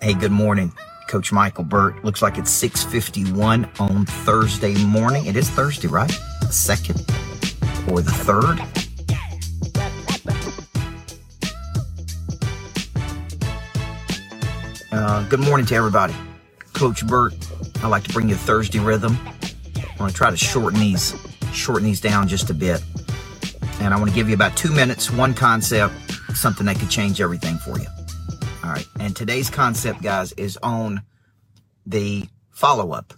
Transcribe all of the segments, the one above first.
Hey, good morning. Coach Michael Burt. Looks like it's 6:51 on Thursday morning. It is Thursday, right? The second or the third? Uh, good morning to everybody. Coach Burt. I like to bring you a Thursday rhythm. I want to try to shorten these, shorten these down just a bit. And I want to give you about two minutes, one concept, something that could change everything for you. All right. And today's concept, guys, is on the follow up.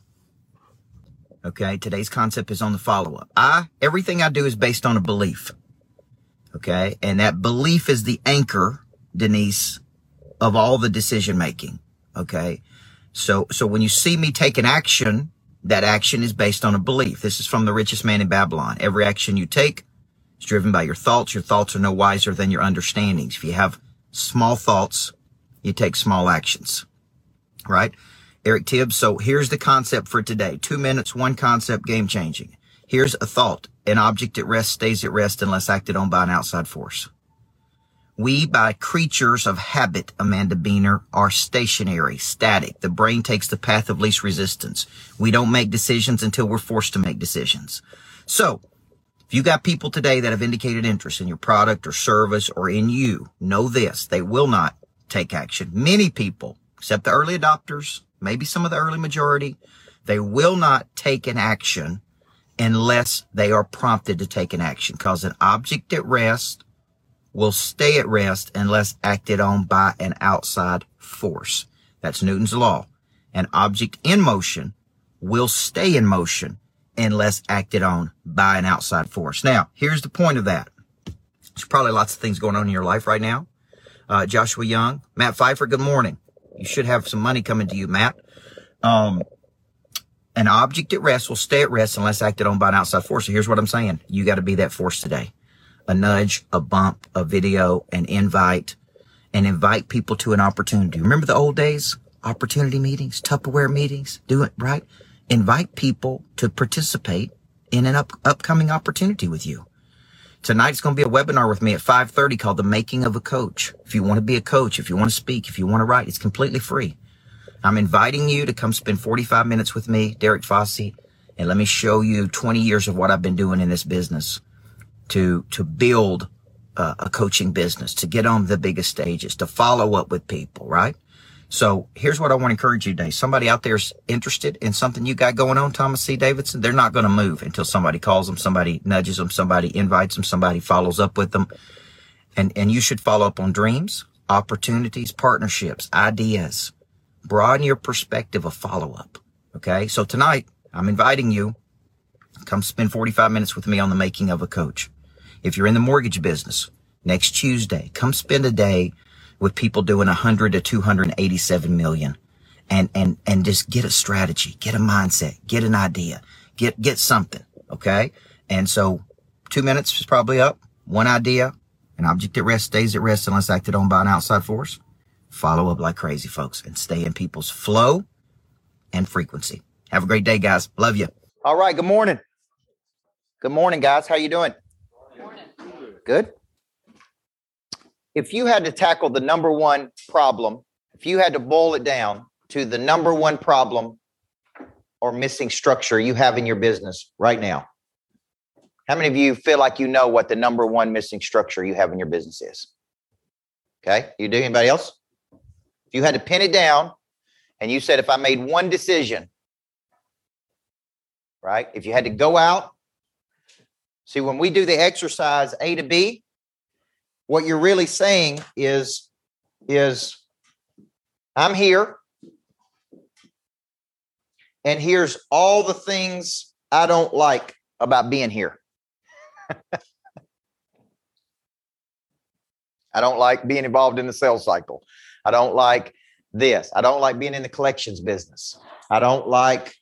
Okay. Today's concept is on the follow up. I, everything I do is based on a belief. Okay. And that belief is the anchor, Denise, of all the decision making. Okay. So, so when you see me take an action, that action is based on a belief. This is from the richest man in Babylon. Every action you take is driven by your thoughts. Your thoughts are no wiser than your understandings. If you have small thoughts, you take small actions, right? Eric Tibbs. So here's the concept for today. Two minutes, one concept, game changing. Here's a thought. An object at rest stays at rest unless acted on by an outside force. We, by creatures of habit, Amanda Beener, are stationary, static. The brain takes the path of least resistance. We don't make decisions until we're forced to make decisions. So, if you got people today that have indicated interest in your product or service or in you, know this. They will not take action. Many people, except the early adopters, maybe some of the early majority, they will not take an action unless they are prompted to take an action because an object at rest will stay at rest unless acted on by an outside force. That's Newton's law. An object in motion will stay in motion unless acted on by an outside force. Now, here's the point of that. There's probably lots of things going on in your life right now uh, Joshua Young, Matt Pfeiffer. Good morning. You should have some money coming to you, Matt. Um, an object at rest will stay at rest unless acted on by an outside force. So here's what I'm saying. You got to be that force today. A nudge, a bump, a video, an invite, and invite people to an opportunity. Remember the old days? Opportunity meetings, Tupperware meetings, do it right. Invite people to participate in an up, upcoming opportunity with you. Tonight's going to be a webinar with me at 5:30 called The Making of a Coach. If you want to be a coach, if you want to speak, if you want to write, it's completely free. I'm inviting you to come spend 45 minutes with me, Derek Fossey, and let me show you 20 years of what I've been doing in this business to to build uh, a coaching business, to get on the biggest stages, to follow up with people, right? So here's what I want to encourage you today. Somebody out there is interested in something you got going on, Thomas C. Davidson. They're not going to move until somebody calls them, somebody nudges them, somebody invites them, somebody follows up with them. And, and you should follow up on dreams, opportunities, partnerships, ideas. Broaden your perspective of follow up. Okay. So tonight I'm inviting you. Come spend 45 minutes with me on the making of a coach. If you're in the mortgage business, next Tuesday, come spend a day with people doing 100 to 287 million and and and just get a strategy, get a mindset, get an idea, get get something, okay? And so 2 minutes is probably up, one idea, an object at rest stays at rest unless acted on by an outside force. Follow up like crazy folks and stay in people's flow and frequency. Have a great day guys. Love you. All right, good morning. Good morning guys. How you doing? Good if you had to tackle the number one problem, if you had to boil it down to the number one problem or missing structure you have in your business right now, how many of you feel like you know what the number one missing structure you have in your business is? Okay. You do anybody else? If you had to pin it down and you said, if I made one decision, right? If you had to go out, see, when we do the exercise A to B, what you're really saying is is i'm here. And here's all the things i don't like about being here. I don't like being involved in the sales cycle. I don't like this. I don't like being in the collections business. I don't like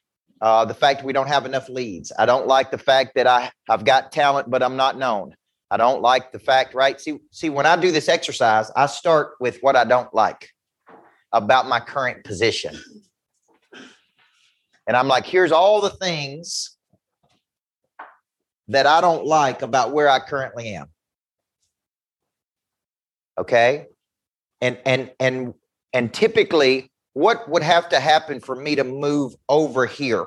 uh, the fact we don't have enough leads. I don't like the fact that i i've got talent but i'm not known I don't like the fact, right? See, see, when I do this exercise, I start with what I don't like about my current position. And I'm like, here's all the things that I don't like about where I currently am. Okay. And and and And typically, what would have to happen for me to move over here?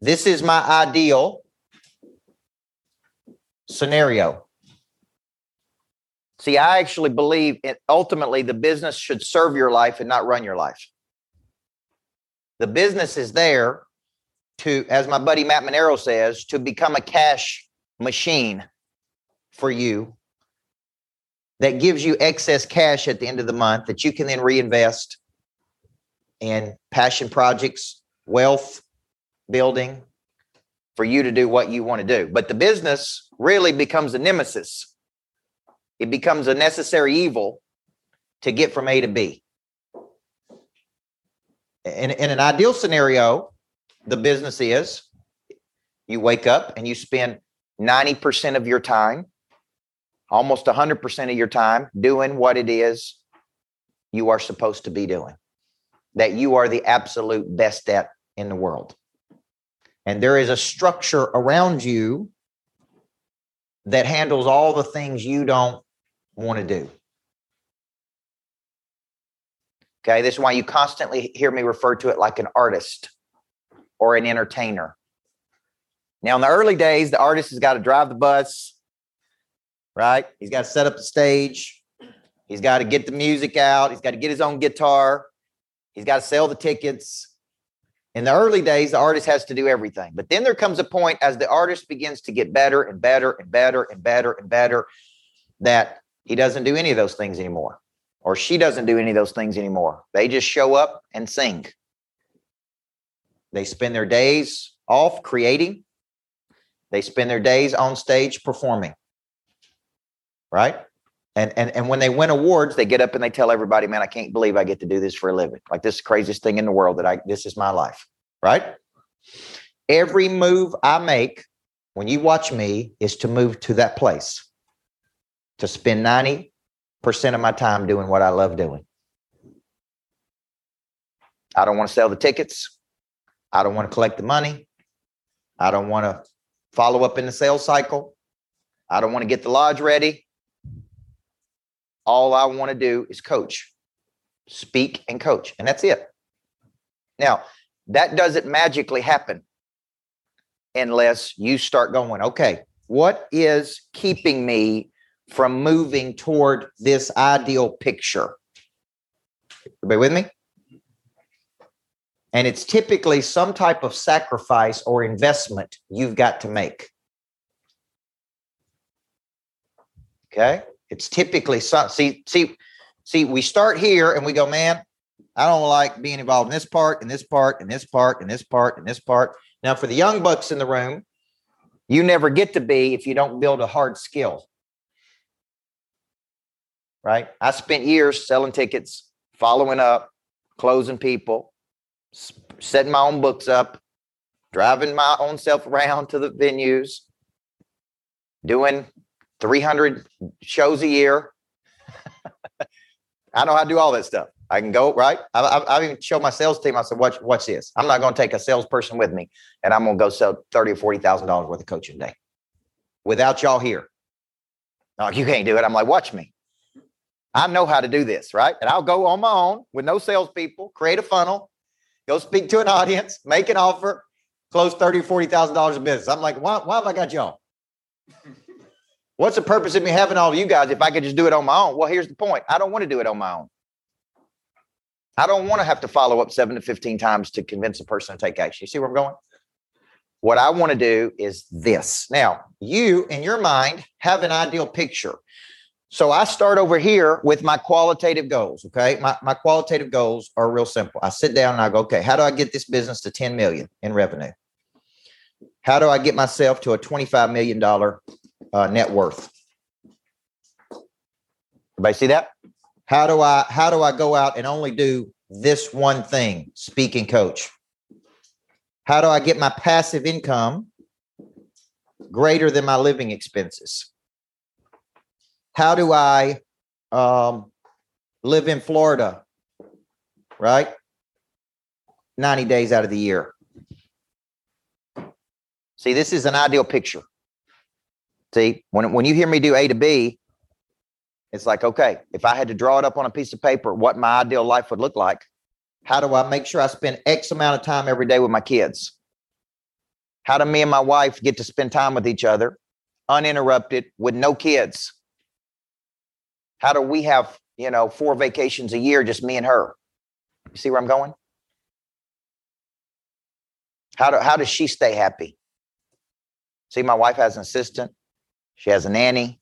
This is my ideal scenario. See, I actually believe it, ultimately the business should serve your life and not run your life. The business is there to, as my buddy Matt Monero says, to become a cash machine for you that gives you excess cash at the end of the month that you can then reinvest in passion projects, wealth building for you to do what you want to do. But the business really becomes a nemesis. It becomes a necessary evil to get from A to B. In, in an ideal scenario, the business is you wake up and you spend 90% of your time, almost 100% of your time, doing what it is you are supposed to be doing, that you are the absolute best at in the world. And there is a structure around you that handles all the things you don't want to do. Okay, this is why you constantly hear me refer to it like an artist or an entertainer. Now, in the early days, the artist has got to drive the bus, right? He's got to set up the stage. He's got to get the music out. He's got to get his own guitar. He's got to sell the tickets. In the early days, the artist has to do everything. But then there comes a point as the artist begins to get better and better and better and better and better that he doesn't do any of those things anymore, or she doesn't do any of those things anymore. They just show up and sing. They spend their days off creating, they spend their days on stage performing. Right? And, and and when they win awards, they get up and they tell everybody, "Man, I can't believe I get to do this for a living. Like this is the craziest thing in the world that I this is my life." Right? Every move I make when you watch me is to move to that place. To spend 90% of my time doing what I love doing. I don't want to sell the tickets. I don't want to collect the money. I don't want to follow up in the sales cycle. I don't want to get the lodge ready. All I want to do is coach, speak and coach, and that's it. Now, that doesn't magically happen unless you start going, okay, what is keeping me from moving toward this ideal picture? Everybody with me? And it's typically some type of sacrifice or investment you've got to make. Okay. It's typically see, see, see, we start here and we go, man, I don't like being involved in this part, in this part, in this part, in this part, in this part. Now, for the young bucks in the room, you never get to be if you don't build a hard skill. Right? I spent years selling tickets, following up, closing people, setting my own books up, driving my own self around to the venues, doing 300 shows a year. I know how to do all that stuff. I can go right. I, I, I even showed my sales team. I said, "Watch, watch this. I'm not going to take a salesperson with me, and I'm going to go sell thirty or forty thousand dollars worth of coaching day without y'all here." Oh, you can't do it. I'm like, watch me. I know how to do this, right? And I'll go on my own with no salespeople, create a funnel, go speak to an audience, make an offer, close thirty, forty thousand dollars of business. I'm like, why, why have I got y'all? What's the purpose of me having all of you guys if I could just do it on my own? Well, here's the point. I don't want to do it on my own. I don't want to have to follow up seven to 15 times to convince a person to take action. You see where I'm going? What I want to do is this. Now, you in your mind have an ideal picture. So I start over here with my qualitative goals. Okay. My, my qualitative goals are real simple. I sit down and I go, okay, how do I get this business to 10 million in revenue? How do I get myself to a $25 million uh, net worth? Everybody see that? How do I how do I go out and only do this one thing, Speaking coach? How do I get my passive income greater than my living expenses? how do I um, live in Florida, right? 90 days out of the year. See, this is an ideal picture. See, when, when you hear me do A to B, It's like, okay, if I had to draw it up on a piece of paper, what my ideal life would look like, how do I make sure I spend X amount of time every day with my kids? How do me and my wife get to spend time with each other uninterrupted with no kids? How do we have, you know, four vacations a year, just me and her? You see where I'm going? How, do, how does she stay happy? See, my wife has an assistant, she has a nanny.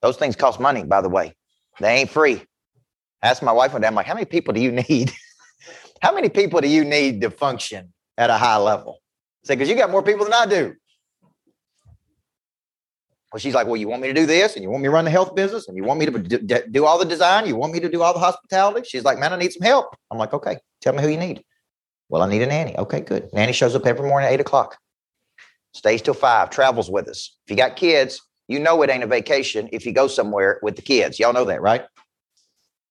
Those things cost money, by the way. They ain't free. Ask my wife one day, I'm like, how many people do you need? how many people do you need to function at a high level? Say, because you got more people than I do. Well, she's like, well, you want me to do this, and you want me to run the health business, and you want me to do all the design, you want me to do all the hospitality. She's like, man, I need some help. I'm like, okay, tell me who you need. Well, I need a nanny. Okay, good. Nanny shows up every morning at eight o'clock, stays till five, travels with us. If you got kids, you know it ain't a vacation if you go somewhere with the kids. Y'all know that, right?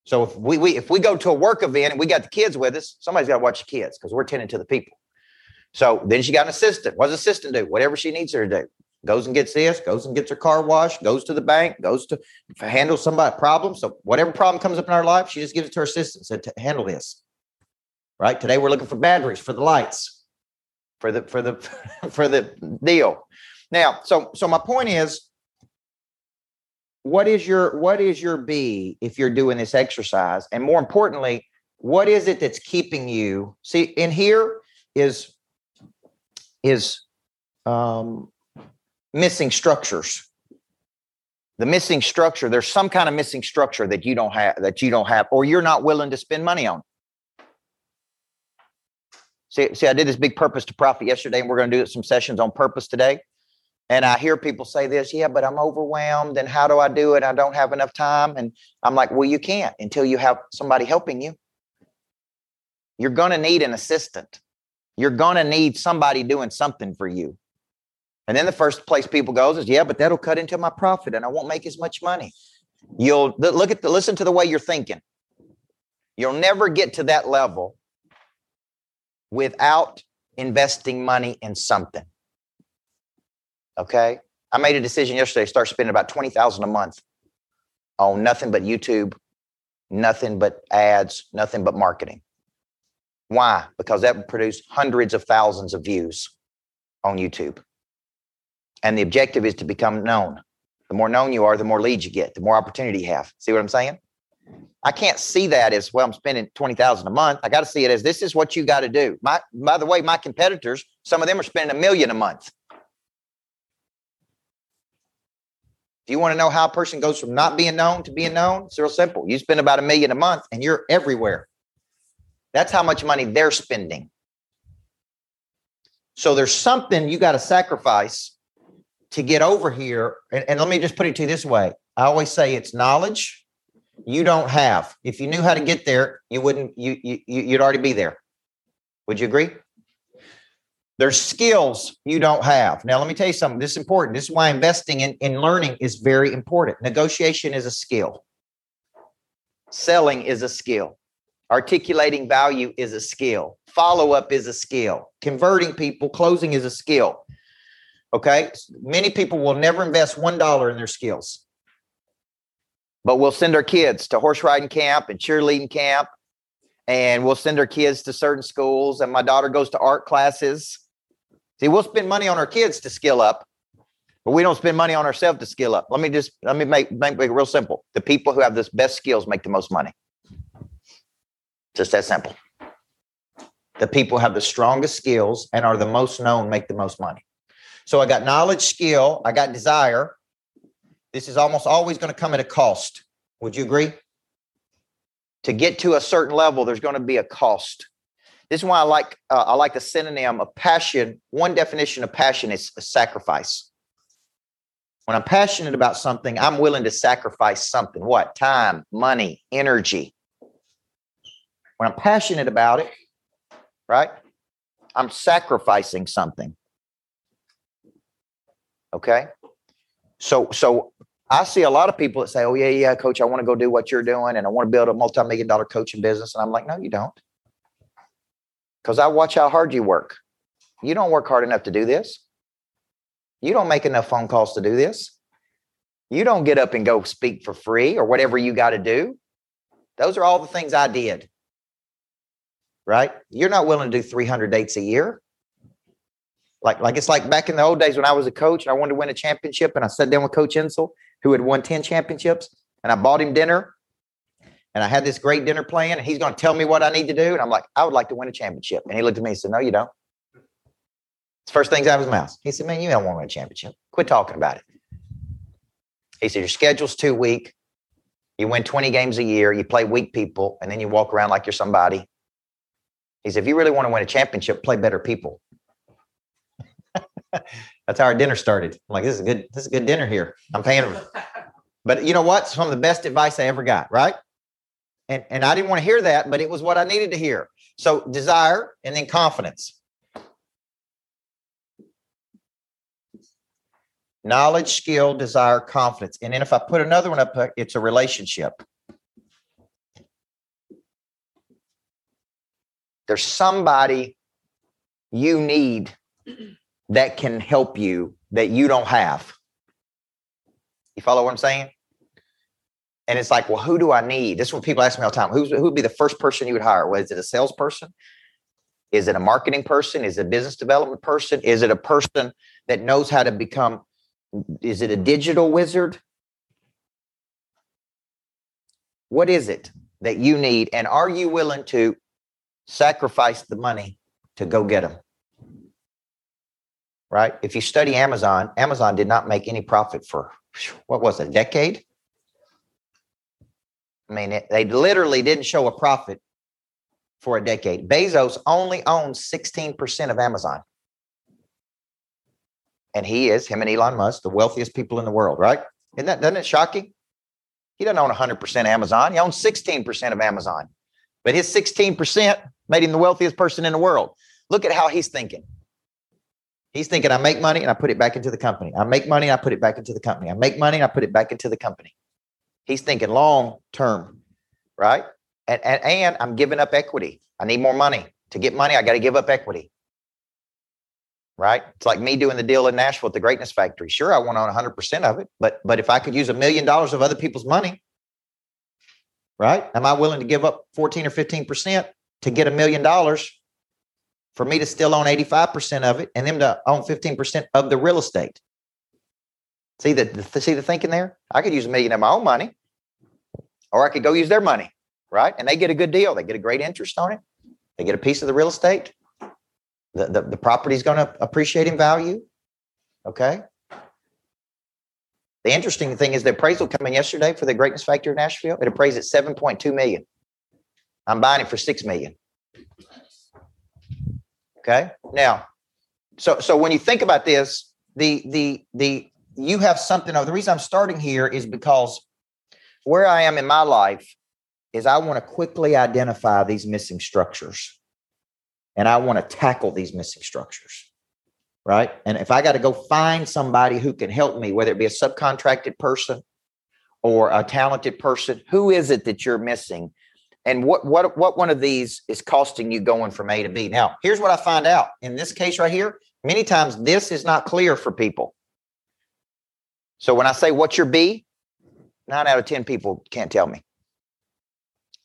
So if we, we if we go to a work event and we got the kids with us, somebody's got to watch the kids because we're tending to the people. So then she got an assistant. What does assistant do? Whatever she needs her to do. Goes and gets this, goes and gets her car washed, goes to the bank, goes to handle somebody problem. So whatever problem comes up in our life, she just gives it to her assistant said handle this. Right? Today we're looking for batteries for the lights, for the for the for the deal. Now, so so my point is what is your what is your B if you're doing this exercise? And more importantly, what is it that's keeping you? See, in here is is um, missing structures. The missing structure, there's some kind of missing structure that you don't have that you don't have, or you're not willing to spend money on. See, see, I did this big purpose to profit yesterday, and we're going to do some sessions on purpose today. And I hear people say this, yeah, but I'm overwhelmed. And how do I do it? I don't have enough time. And I'm like, well, you can't until you have somebody helping you. You're going to need an assistant. You're going to need somebody doing something for you. And then the first place people goes is, yeah, but that'll cut into my profit and I won't make as much money. You'll look at the listen to the way you're thinking. You'll never get to that level without investing money in something. Okay. I made a decision yesterday to start spending about 20,000 a month on nothing but YouTube, nothing but ads, nothing but marketing. Why? Because that would produce hundreds of thousands of views on YouTube. And the objective is to become known. The more known you are, the more leads you get, the more opportunity you have. See what I'm saying? I can't see that as well. I'm spending twenty thousand a month. I got to see it as this is what you got to do. My, by the way, my competitors, some of them are spending a million a month. If you want to know how a person goes from not being known to being known, it's real simple. You spend about a million a month, and you're everywhere. That's how much money they're spending. So there's something you got to sacrifice to get over here. And, and let me just put it to you this way I always say it's knowledge you don't have. If you knew how to mm. get there, you wouldn't, you, you, you'd already be there. Would you agree? There's skills you don't have. Now, let me tell you something. This is important. This is why investing in, in learning is very important. Negotiation is a skill, selling is a skill, articulating value is a skill, follow up is a skill, converting people, closing is a skill. Okay. Many people will never invest $1 in their skills, but we'll send our kids to horse riding camp and cheerleading camp. And we'll send our kids to certain schools. And my daughter goes to art classes. See, we'll spend money on our kids to skill up, but we don't spend money on ourselves to skill up. Let me just let me make, make, make it real simple. The people who have the best skills make the most money. Just that simple. The people have the strongest skills and are the most known make the most money. So I got knowledge, skill, I got desire. This is almost always going to come at a cost. Would you agree? To get to a certain level, there's going to be a cost. This is why I like uh, I like the synonym of passion. One definition of passion is sacrifice. When I'm passionate about something, I'm willing to sacrifice something. What? Time, money, energy. When I'm passionate about it, right? I'm sacrificing something. Okay. So, so I see a lot of people that say, "Oh yeah, yeah, coach, I want to go do what you're doing, and I want to build a multi-million dollar coaching business." And I'm like, "No, you don't," because I watch how hard you work. You don't work hard enough to do this. You don't make enough phone calls to do this. You don't get up and go speak for free or whatever you got to do. Those are all the things I did. Right? You're not willing to do 300 dates a year. Like, like it's like back in the old days when I was a coach and I wanted to win a championship and I sat down with Coach Insel, who had won 10 championships, and I bought him dinner and I had this great dinner plan and he's going to tell me what I need to do. And I'm like, I would like to win a championship. And he looked at me and said, No, you don't. It's first things out of his mouth. He said, Man, you don't want to win a championship. Quit talking about it. He said, Your schedule's too weak. You win 20 games a year, you play weak people, and then you walk around like you're somebody. He said, If you really want to win a championship, play better people. That's how our dinner started. I'm like, this is a good, this is a good dinner here. I'm paying. But you know what? Some of the best advice I ever got, right? And, and I didn't want to hear that, but it was what I needed to hear. So desire and then confidence. Knowledge, skill, desire, confidence. And then if I put another one up, uh, it's a relationship. There's somebody you need that can help you that you don't have. You follow what I'm saying? And it's like, well, who do I need? This is what people ask me all the time. Who's, who would be the first person you would hire? Was it a salesperson? Is it a marketing person? Is it a business development person? Is it a person that knows how to become? Is it a digital wizard? What is it that you need? And are you willing to sacrifice the money to go get them? Right? If you study Amazon, Amazon did not make any profit for what was it, a decade? I mean, it, they literally didn't show a profit for a decade. Bezos only owns 16% of Amazon. And he is, him and Elon Musk, the wealthiest people in the world, right? Isn't that, doesn't it shocking? He doesn't own 100% Amazon. He owns 16% of Amazon. But his 16% made him the wealthiest person in the world. Look at how he's thinking. He's thinking, I make money and I put it back into the company. I make money and I put it back into the company. I make money and I put it back into the company. He's thinking long term, right? And, and, and I'm giving up equity. I need more money. To get money, I got to give up equity. Right? It's like me doing the deal in Nashville at the Greatness Factory. Sure, I want on 100% of it, but but if I could use a million dollars of other people's money, right? Am I willing to give up 14 or 15% to get a million dollars for me to still own 85% of it and them to own 15% of the real estate? See the, see the thinking there? I could use a million of my own money, or I could go use their money, right? And they get a good deal. They get a great interest on it. They get a piece of the real estate. The the, the property is going to appreciate in value. Okay. The interesting thing is the appraisal coming yesterday for the Greatness Factory of Nashville. It appraised at 7.2 million. I'm buying it for six million. Okay. Now, so so when you think about this, the the the you have something the reason I'm starting here is because where I am in my life is I want to quickly identify these missing structures and I want to tackle these missing structures. Right. And if I got to go find somebody who can help me, whether it be a subcontracted person or a talented person, who is it that you're missing? And what what what one of these is costing you going from A to B? Now, here's what I find out. In this case right here, many times this is not clear for people. So when I say what's your B, nine out of 10 people can't tell me.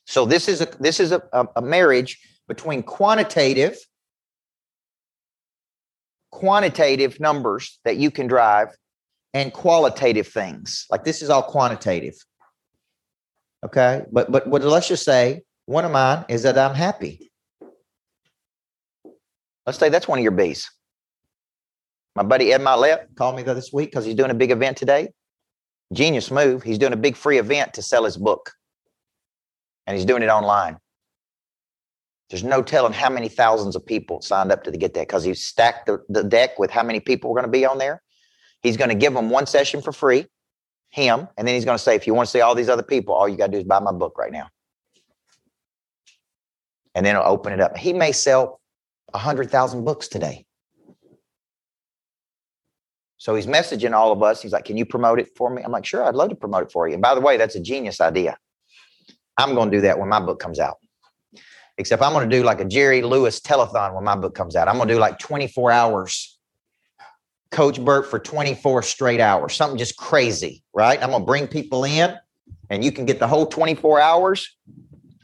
So this is a this is a, a marriage between quantitative quantitative numbers that you can drive and qualitative things. Like this is all quantitative. Okay. But but but let's just say one of mine is that I'm happy. Let's say that's one of your B's. My buddy Ed Mylett called me this week because he's doing a big event today. Genius move. He's doing a big free event to sell his book. And he's doing it online. There's no telling how many thousands of people signed up to get that because he's stacked the, the deck with how many people are going to be on there. He's going to give them one session for free, him, and then he's going to say, if you want to see all these other people, all you got to do is buy my book right now. And then he'll open it up. He may sell 100,000 books today. So he's messaging all of us. He's like, Can you promote it for me? I'm like, Sure, I'd love to promote it for you. And by the way, that's a genius idea. I'm going to do that when my book comes out. Except I'm going to do like a Jerry Lewis telethon when my book comes out. I'm going to do like 24 hours Coach Burt for 24 straight hours, something just crazy, right? I'm going to bring people in and you can get the whole 24 hours.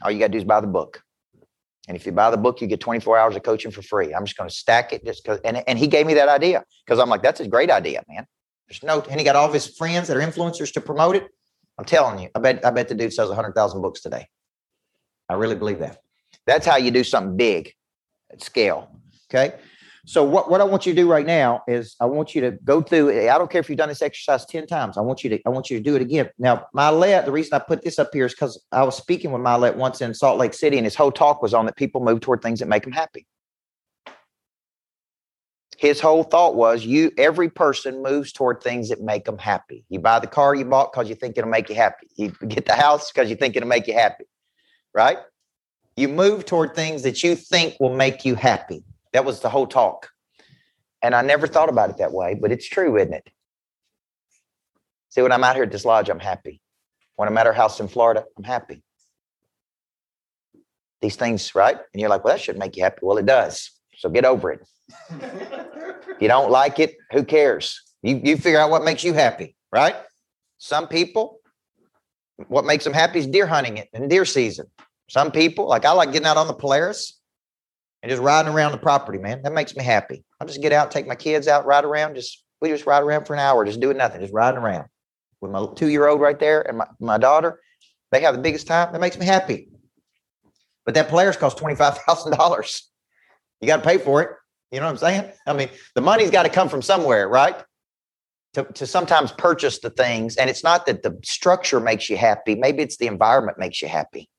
All you got to do is buy the book. And if you buy the book, you get 24 hours of coaching for free. I'm just going to stack it just because. And, and he gave me that idea because I'm like, that's a great idea, man. There's no, and he got all of his friends that are influencers to promote it. I'm telling you, I bet, I bet the dude sells 100,000 books today. I really believe that. That's how you do something big at scale. Okay. So what, what I want you to do right now is I want you to go through. I don't care if you've done this exercise 10 times. I want you to, I want you to do it again. Now, Mylett, the reason I put this up here is because I was speaking with Mylett once in Salt Lake City, and his whole talk was on that people move toward things that make them happy. His whole thought was you every person moves toward things that make them happy. You buy the car you bought because you think it'll make you happy. You get the house because you think it'll make you happy. Right? You move toward things that you think will make you happy. That was the whole talk. And I never thought about it that way, but it's true, isn't it? See, when I'm out here at this lodge, I'm happy. When I'm at our house in Florida, I'm happy. These things, right? And you're like, well, that shouldn't make you happy. Well, it does. So get over it. if you don't like it, who cares? You, you figure out what makes you happy, right? Some people, what makes them happy is deer hunting it in deer season. Some people, like I like getting out on the Polaris and just riding around the property, man. That makes me happy. I'll just get out, take my kids out, ride around. Just we just ride around for an hour, just doing nothing, just riding around with my two year old right there and my, my daughter. They have the biggest time. That makes me happy. But that Polaris costs twenty five thousand dollars. You got to pay for it. You know what I'm saying? I mean, the money's got to come from somewhere, right? To, to sometimes purchase the things. And it's not that the structure makes you happy. Maybe it's the environment makes you happy.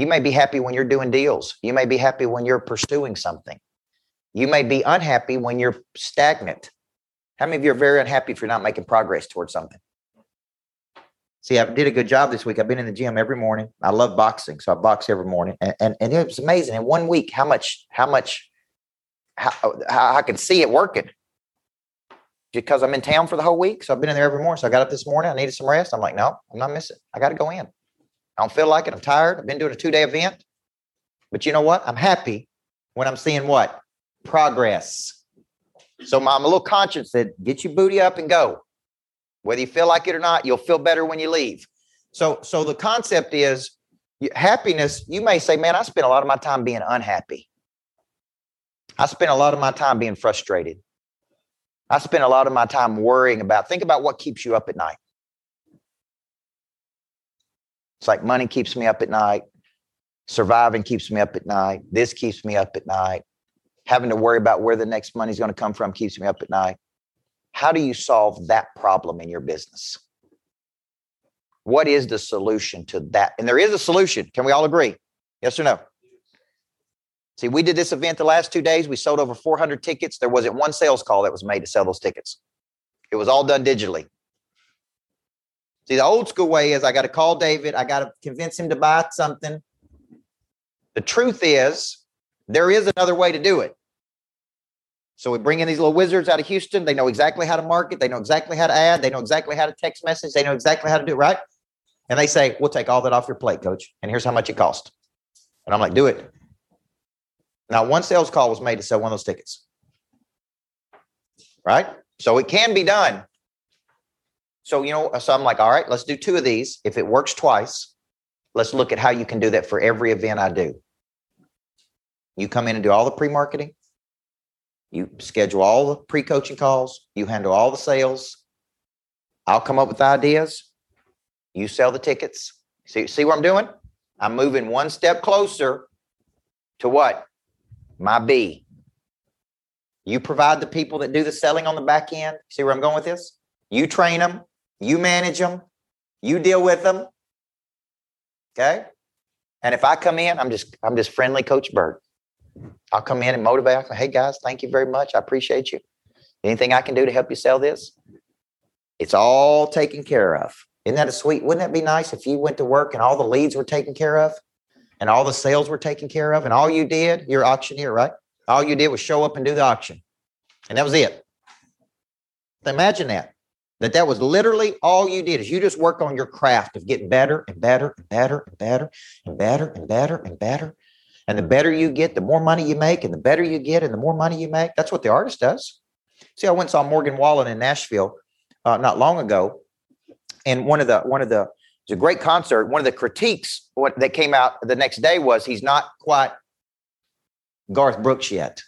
You may be happy when you're doing deals. You may be happy when you're pursuing something. You may be unhappy when you're stagnant. How many of you are very unhappy if you're not making progress towards something? See, I did a good job this week. I've been in the gym every morning. I love boxing, so I box every morning, and and, and it was amazing. In one week, how much how much how, how I could see it working because I'm in town for the whole week. So I've been in there every morning. So I got up this morning. I needed some rest. I'm like, no, I'm not missing. I got to go in. I don't feel like it. I'm tired. I've been doing a two day event. But you know what? I'm happy when I'm seeing what? Progress. So I'm a little conscious that get your booty up and go. Whether you feel like it or not, you'll feel better when you leave. So, so the concept is happiness. You may say, man, I spend a lot of my time being unhappy. I spend a lot of my time being frustrated. I spend a lot of my time worrying about, think about what keeps you up at night. It's like money keeps me up at night. Surviving keeps me up at night. This keeps me up at night. Having to worry about where the next money is going to come from keeps me up at night. How do you solve that problem in your business? What is the solution to that? And there is a solution. Can we all agree? Yes or no? See, we did this event the last two days. We sold over 400 tickets. There wasn't one sales call that was made to sell those tickets. It was all done digitally. See, the old school way is I got to call David, I got to convince him to buy something. The truth is, there is another way to do it. So we bring in these little wizards out of Houston. They know exactly how to market. They know exactly how to add. They know exactly how to text message. They know exactly how to do it, right? And they say, We'll take all that off your plate, coach. And here's how much it cost. And I'm like, Do it. Now, one sales call was made to sell one of those tickets. Right? So it can be done. So, you know, so I'm like, all right, let's do two of these. If it works twice, let's look at how you can do that for every event I do. You come in and do all the pre marketing, you schedule all the pre coaching calls, you handle all the sales. I'll come up with ideas. You sell the tickets. See, see what I'm doing? I'm moving one step closer to what? My B. You provide the people that do the selling on the back end. See where I'm going with this? You train them, you manage them, you deal with them. Okay. And if I come in, I'm just I'm just friendly Coach Burt. I'll come in and motivate. I'll Say, hey guys, thank you very much. I appreciate you. Anything I can do to help you sell this? It's all taken care of. Isn't that a sweet? Wouldn't that be nice if you went to work and all the leads were taken care of, and all the sales were taken care of, and all you did, you're auctioneer, right? All you did was show up and do the auction, and that was it. Imagine that that that was literally all you did is you just work on your craft of getting better and better and better and better and better and better and better and the better you get the more money you make and the better you get and the more money you make that's what the artist does See, I went saw Morgan Wallen in Nashville uh, not long ago, and one of the one of the it's a great concert. One of the critiques what that came out the next day was he's not quite Garth Brooks yet.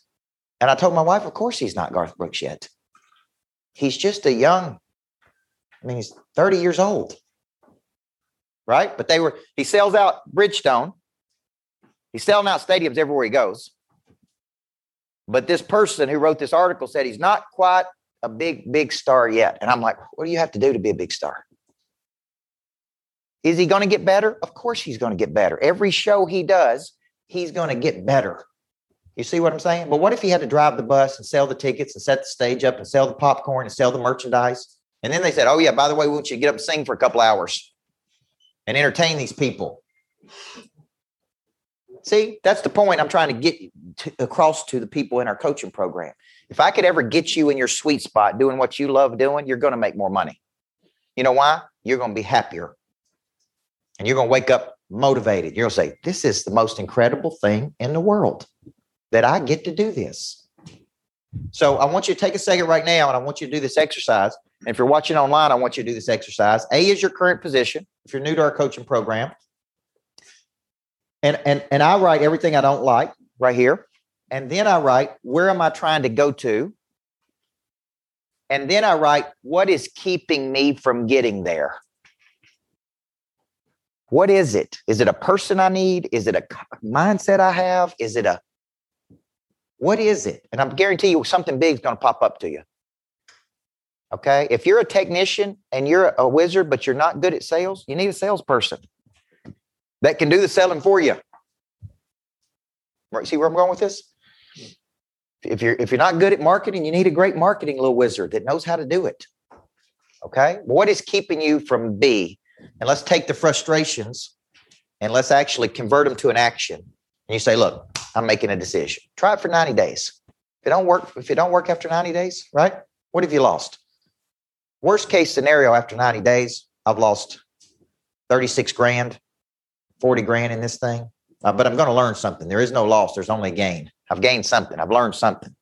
And I told my wife, of course he's not Garth Brooks yet. He's just a young, I mean, he's 30 years old. Right? But they were, he sells out Bridgestone. He's selling out stadiums everywhere he goes. But this person who wrote this article said he's not quite a big, big star yet. And I'm like, what do you have to do to be a big star? Is he going to get better? Of course he's going to get better. Every show he does, he's going to get better. You see what I'm saying? But what if he had to drive the bus and sell the tickets and set the stage up and sell the popcorn and sell the merchandise? And then they said, oh, yeah, by the way, we want you to get up and sing for a couple hours and entertain these people. See, that's the point I'm trying to get to, across to the people in our coaching program. If I could ever get you in your sweet spot doing what you love doing, you're going to make more money. You know why? You're going to be happier and you're going to wake up motivated. You're going to say, This is the most incredible thing in the world that I get to do this. So I want you to take a second right now and I want you to do this exercise. And if you're watching online, I want you to do this exercise. A is your current position. If you're new to our coaching program, and and and I write everything I don't like right here, and then I write where am I trying to go to, and then I write what is keeping me from getting there. What is it? Is it a person I need? Is it a mindset I have? Is it a what is it? And I'm guarantee you something big is going to pop up to you. Okay. If you're a technician and you're a wizard, but you're not good at sales, you need a salesperson that can do the selling for you. Right? See where I'm going with this? If you're if you're not good at marketing, you need a great marketing little wizard that knows how to do it. Okay. What is keeping you from B? And let's take the frustrations and let's actually convert them to an action. And you say, look, I'm making a decision. Try it for 90 days. If it don't work, if it don't work after 90 days, right? What have you lost? Worst case scenario after 90 days, I've lost 36 grand, 40 grand in this thing. Uh, but I'm going to learn something. There is no loss, there's only gain. I've gained something, I've learned something.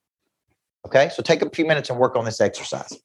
Okay, so take a few minutes and work on this exercise.